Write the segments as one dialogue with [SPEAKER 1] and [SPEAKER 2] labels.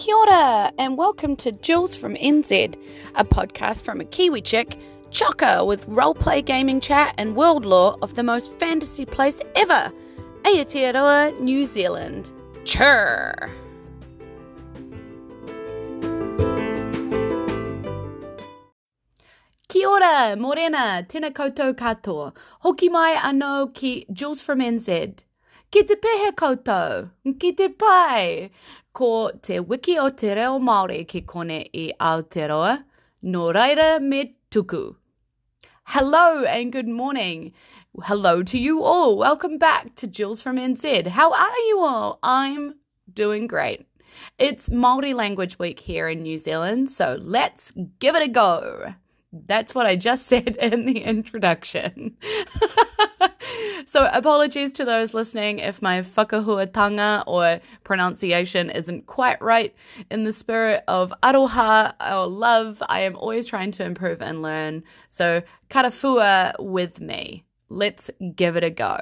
[SPEAKER 1] Kia ora, and welcome to Jules from NZ, a podcast from a Kiwi chick, chocker with roleplay gaming chat and world lore of the most fantasy place ever, Aotearoa, New Zealand. Chur! Kia ora, morena, tēnā koutou katoa. Hoki mai anō ki Jules from NZ. Ki te pehe koutou, ki te pai. Ko te wiki o te reo Māori ki kone i Aotearoa, no reira me tuku. Hello and good morning. Hello to you all. Welcome back to Jules from NZ. How are you all? I'm doing great. It's Māori Language Week here in New Zealand, so let's give it a go. That's what I just said in the introduction. so, apologies to those listening if my whakahuatanga or pronunciation isn't quite right. In the spirit of aroha or love, I am always trying to improve and learn. So, karawhiua with me. Let's give it a go.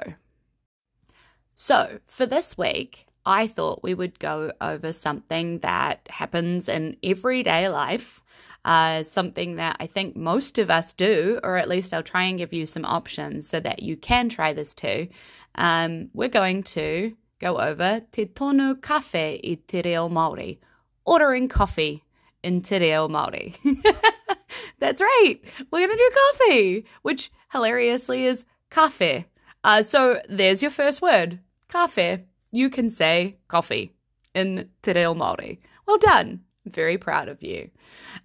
[SPEAKER 1] So, for this week, I thought we would go over something that happens in everyday life uh, something that I think most of us do, or at least I'll try and give you some options so that you can try this too. Um, we're going to go over te tonu kafe i te reo Māori, ordering coffee in te reo Māori. That's right, we're going to do coffee, which hilariously is kafe. Uh, so there's your first word, kafe. You can say coffee in te reo Māori. Well done very proud of you.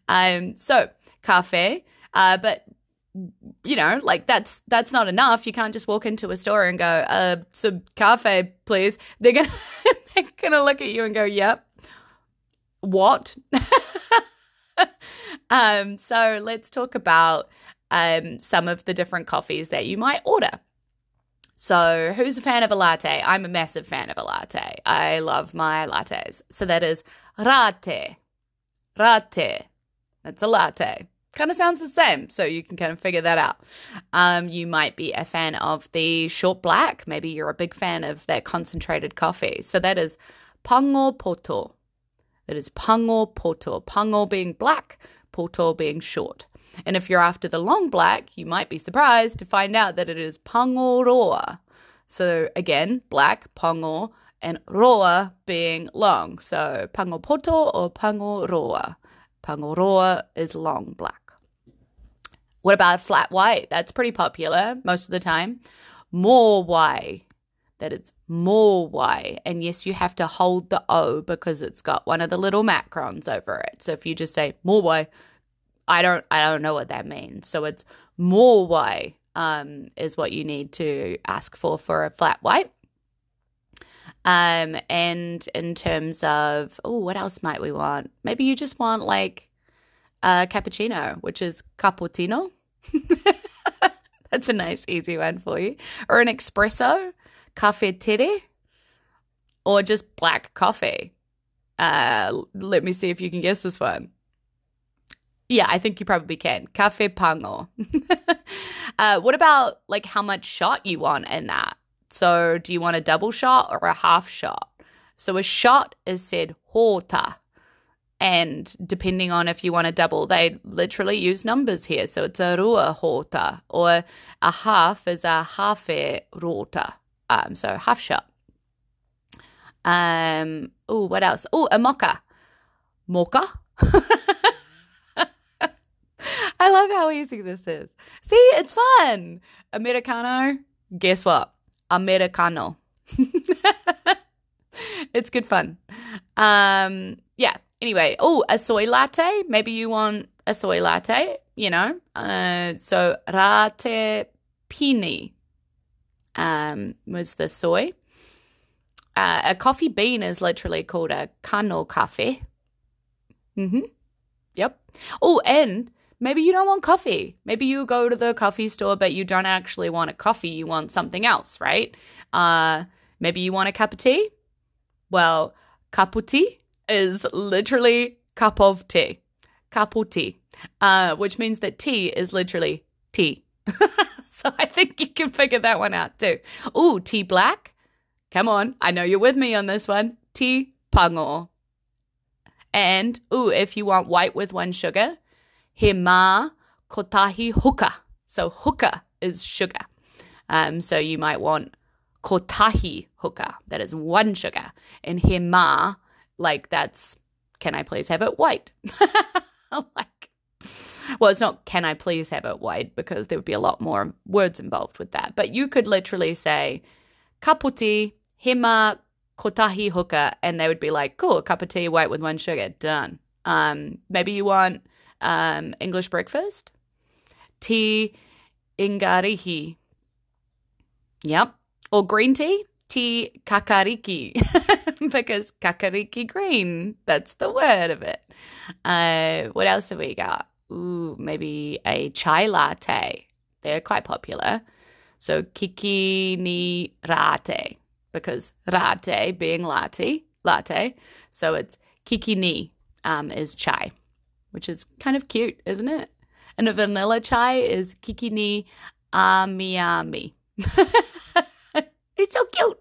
[SPEAKER 1] Um, so cafe, uh, but you know, like that's that's not enough. You can't just walk into a store and go, uh, some cafe, please. They're gonna they're gonna look at you and go, Yep. What? um, so let's talk about um some of the different coffees that you might order. So, who's a fan of a latte? I'm a massive fan of a latte. I love my lattes. So that is latte. Latte. That's a latte. Kind of sounds the same, so you can kind of figure that out. Um, you might be a fan of the short black. Maybe you're a big fan of that concentrated coffee. So that is pango poto. That is pango poto. Pango being black, poto being short. And if you're after the long black, you might be surprised to find out that it is pango roa. So again, black, pango, and roa being long. So pango poto or pango roa. Pango roa is long black. What about flat white? That's pretty popular most of the time. More y. That it's more y. And yes, you have to hold the O because it's got one of the little macrons over it. So if you just say more y, I don't I don't know what that means. So it's more y um, is what you need to ask for for a flat white. Um, and in terms of, oh, what else might we want? Maybe you just want like a cappuccino, which is cappuccino. That's a nice, easy one for you. Or an espresso, tere, or just black coffee. Uh, let me see if you can guess this one. Yeah, I think you probably can. Cafe pango. uh, what about like how much shot you want in that? So, do you want a double shot or a half shot? So, a shot is said horta. And depending on if you want a double, they literally use numbers here. So, it's a rua hota, or a half is a hafe rota. Um, so, half shot. Um, oh, what else? Oh, a mocha. Mocha. I love how easy this is. See, it's fun. Americano, guess what? Americano. it's good fun. Um, yeah. Anyway, oh, a soy latte. Maybe you want a soy latte, you know. Uh, so latte pini um, was the soy. Uh, a coffee bean is literally called a kano cafe. Mm-hmm. Yep. Oh, and Maybe you don't want coffee. Maybe you go to the coffee store, but you don't actually want a coffee. You want something else, right? Uh, maybe you want a cup of tea. Well, kaputi is literally cup of tea. Kaputi, uh, which means that tea is literally tea. so I think you can figure that one out too. Ooh, tea black. Come on, I know you're with me on this one. Tea pango. And, ooh, if you want white with one sugar, he mā kotahi huka. So huka is sugar. Um, so you might want kotahi huka, that is one sugar. And he mā, like that's, can I please have it white? like, well, it's not can I please have it white because there would be a lot more words involved with that. But you could literally say kaputi, hima, kotahi huka, and they would be like, cool, a cup of tea white with one sugar, done. Um, maybe you want um, English breakfast, tea ingarihi. Yep. Or green tea, tea kakariki, because kakariki green, that's the word of it. Uh, what else have we got? Ooh, maybe a chai latte. They're quite popular. So kiki ni rate, because rate being latte, latte. So it's kiki ni um, is chai, which is kind of cute, isn't it? And a vanilla chai is kiki ni ami ami. It's so cute.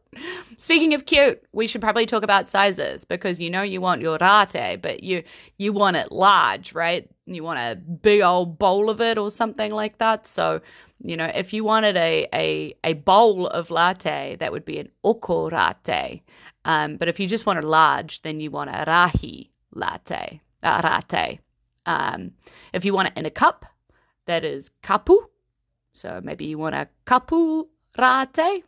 [SPEAKER 1] Speaking of cute, we should probably talk about sizes because you know you want your latte, but you you want it large, right? You want a big old bowl of it or something like that. So, you know, if you wanted a a, a bowl of latte, that would be an oko latte. Um, but if you just want it large, then you want a rahi latte, a latte. Um, if you want it in a cup, that is kapu. So maybe you want a kapu rate,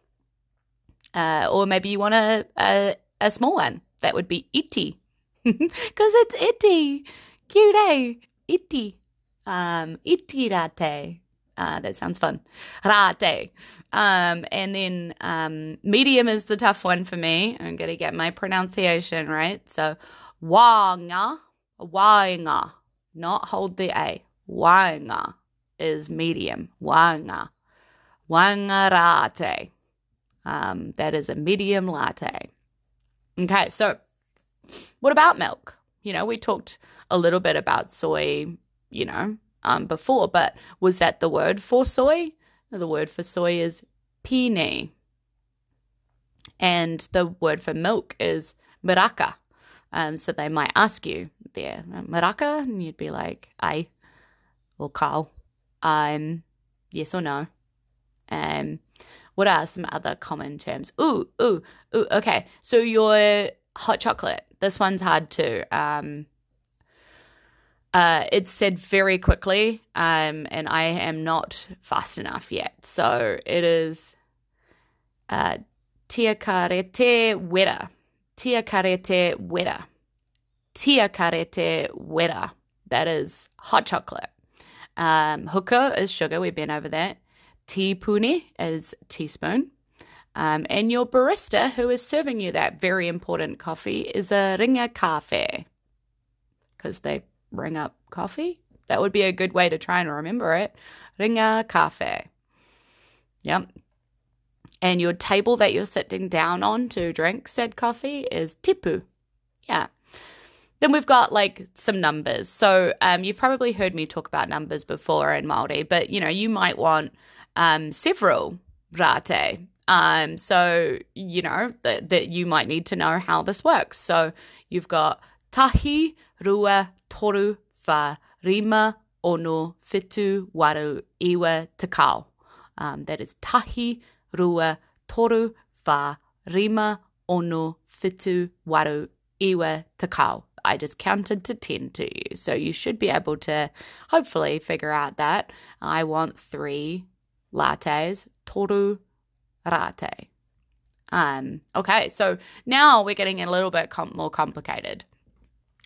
[SPEAKER 1] uh, or maybe you want a, a, a small one. That would be iti. Because it's iti. Cute, eh? Iti. Um, iti rate. Uh, that sounds fun. Rate. Um, and then um, medium is the tough one for me. I'm going to get my pronunciation right. So, wanga, wanga, not hold the A. Wanga is medium. Wanga. Wangarate. Um, that is a medium latte. Okay, so what about milk? You know, we talked a little bit about soy, you know, um, before, but was that the word for soy? The word for soy is pine. And the word for milk is miraka. Um, so they might ask you there, miraka? And you'd be like, I or Carl, um, yes or no. Um, what are some other common terms? Ooh, ooh, ooh. Okay, so your hot chocolate. This one's hard too. Um, uh, it's said very quickly, um, and I am not fast enough yet. So it is uh, tia karete wera. Tia karete wera. Tia karete wera. That is hot chocolate. Um, huka is sugar. We've been over that teapuni is teaspoon. Um, and your barista who is serving you that very important coffee is a ringa cafe because they ring up coffee. That would be a good way to try and remember it. Ringa cafe. Yep. And your table that you're sitting down on to drink said coffee is tipu. Yeah. Then we've got like some numbers. So um, you've probably heard me talk about numbers before in Māori, but you know, you might want um, several rate. Um, so, you know, that, that you might need to know how this works. So you've got tahi, rua, toru, fa, rima, ono, fitu, waru, iwa, takao. Um, that is tahi, rua, toru, fa, rima, ono, fitu, waru, iwa, takao. I just counted to 10 to you. So you should be able to hopefully figure out that I want three lattes, toru rate. Um, okay, so now we're getting a little bit com- more complicated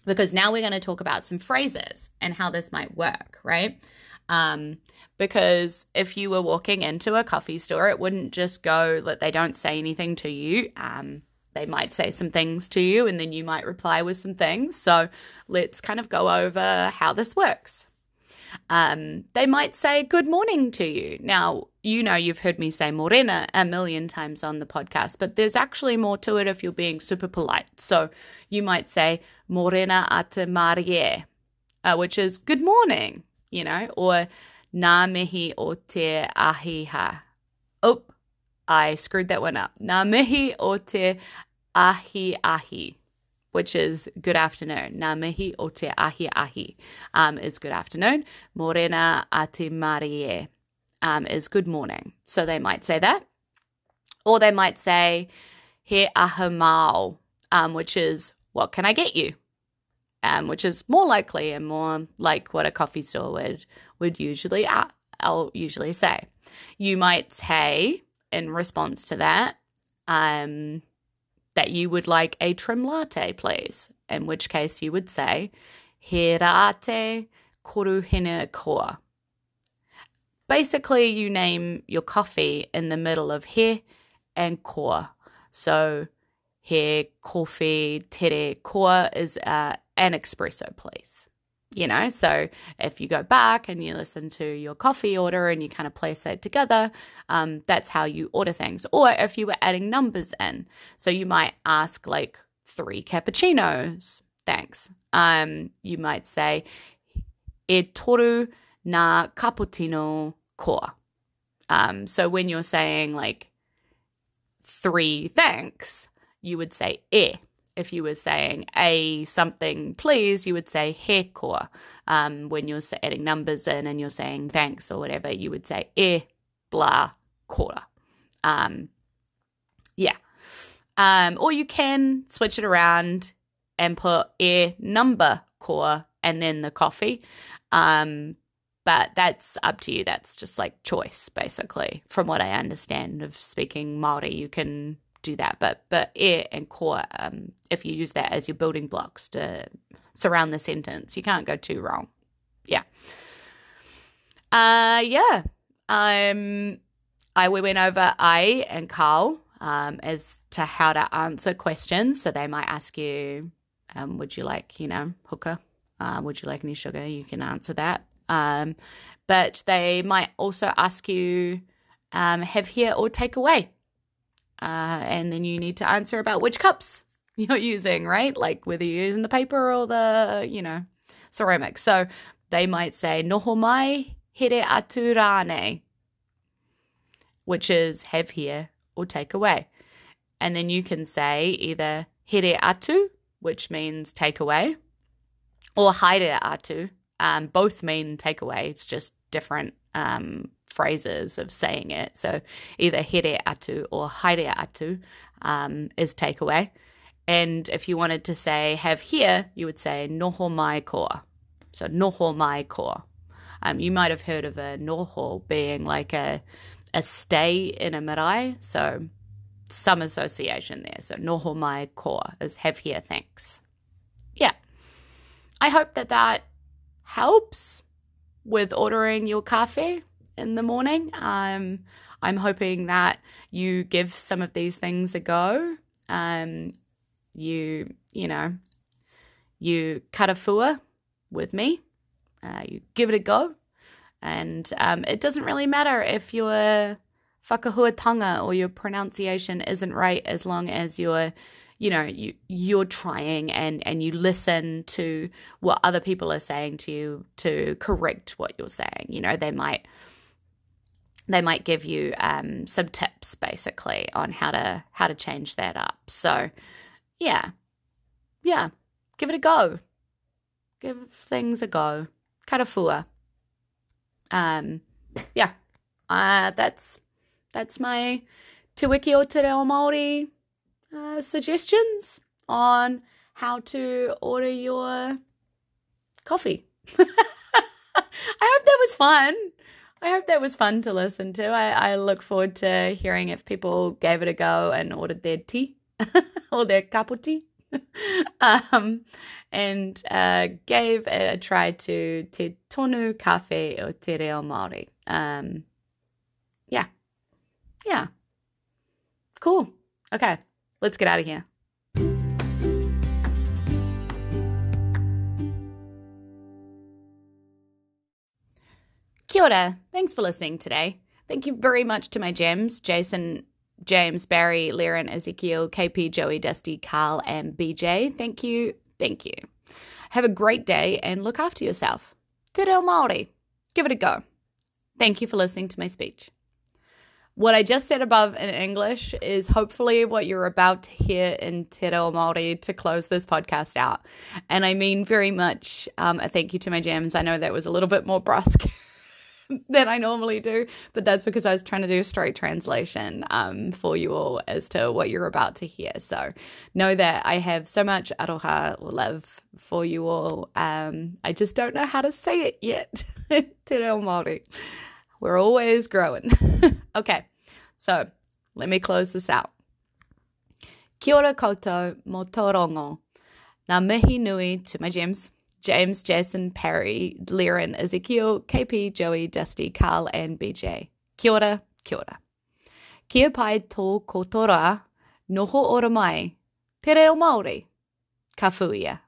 [SPEAKER 1] because now we're going to talk about some phrases and how this might work, right? Um, because if you were walking into a coffee store, it wouldn't just go that they don't say anything to you. Um, they might say some things to you and then you might reply with some things. So let's kind of go over how this works. Um, they might say good morning to you. Now, you know, you've heard me say morena a million times on the podcast, but there's actually more to it if you're being super polite. So you might say morena ate marie, uh, which is good morning, you know, or nā mihi o te ahiha. Oh, I screwed that one up. Nā mihi o te ahi ahi. which is good afternoon. Na mihi o te ahi ahi um, is good afternoon. Morena a te marie um, is good morning. So they might say that. Or they might say, he aha mau, um, which is, what can I get you? Um, which is more likely and more like what a coffee store would would usually uh, I'll usually say. You might say in response to that, um, that you would like a trim latte, please. In which case you would say, He rate koruhine koa. Basically, you name your coffee in the middle of he and koa. So, he coffee tere koa is uh, an espresso, please you know? So if you go back and you listen to your coffee order and you kind of place it together um, that's how you order things. Or if you were adding numbers in. So you might ask like three cappuccinos thanks. Um, you might say e toru na cappuccino koa um, so when you're saying like three thanks you would say e if you were saying a something please, you would say he koa. Um, when you're adding numbers in and you're saying thanks or whatever, you would say e blah koa. Um, yeah. Um, or you can switch it around and put e number koa and then the coffee. Um, but that's up to you. That's just like choice, basically. From what I understand of speaking Maori, you can do that. But but air and core, um, if you use that as your building blocks to surround the sentence, you can't go too wrong. Yeah. Uh yeah. Um I we went over I and Carl um as to how to answer questions. So they might ask you, um, would you like, you know, hooker? Uh, would you like any sugar? You can answer that. Um, but they might also ask you, um, have here or take away. Uh, and then you need to answer about which cups you're using, right? Like whether you're using the paper or the, you know, ceramic. So they might say, noho mai here atu rane, which is have here or take away. And then you can say either here atu, which means take away, or haere atu. Um, both mean take away. It's just different um, phrases of saying it. So either here atu or haere atu um, is takeaway. And if you wanted to say have here, you would say noho mai koa. So noho mai koa. Um, you might have heard of a noho being like a a stay in a marae. So some association there. So noho mai koa is have here, thanks. Yeah. I hope that that helps with ordering your cafe in the morning. Um, I'm hoping that you give some of these things a go. Um, you, you know, you cut a fua with me. Uh, you give it a go. And um, it doesn't really matter if your whakahuatanga or your pronunciation isn't right as long as you're you know you you're trying and and you listen to what other people are saying to you to correct what you're saying you know they might they might give you um, some tips basically on how to how to change that up. So, yeah, yeah, give it a go. Give things a go. Karawhiua. Um, yeah, uh, that's that's my Te Wiki o Te Reo Māori uh, suggestions on how to order your coffee. I hope that was fun. I hope that was fun to listen to. I, I look forward to hearing if people gave it a go and ordered their tea or their kapu tea. um, and uh, gave a, a try to Te Tonu Cafe o Te Reo Māori. Um, yeah. Yeah. Cool. Okay, let's get out of here. Kia ora. Thanks for listening today. Thank you very much to my gems, Jason, James, Barry, Liren, Ezekiel, KP, Joey, Dusty, Carl, and BJ. Thank you. Thank you. Have a great day and look after yourself. Te reo Māori. Give it a go. Thank you for listening to my speech. What I just said above in English is hopefully what you're about to hear in Te Reo Māori to close this podcast out. And I mean very much um, a thank you to my gems. I know that was a little bit more brusque. than I normally do, but that's because I was trying to do a straight translation um, for you all as to what you're about to hear. So know that I have so much aroha love for you all. Um, I just don't know how to say it yet. Te reo Māori. We're always growing. okay, so let me close this out. Kia ora koutou mo tō Ngā mihi nui to my gems. James, Jason, Perry, Liren, Ezekiel, KP, Joey, Dusty, Carl, and BJ. Kia ora, kia ora. Kia pai tō kotora, noho ora mai, te reo Māori, ka fuia.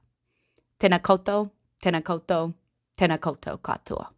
[SPEAKER 1] Tēnā koutou, tēnā koutou, tēnā koutou katoa.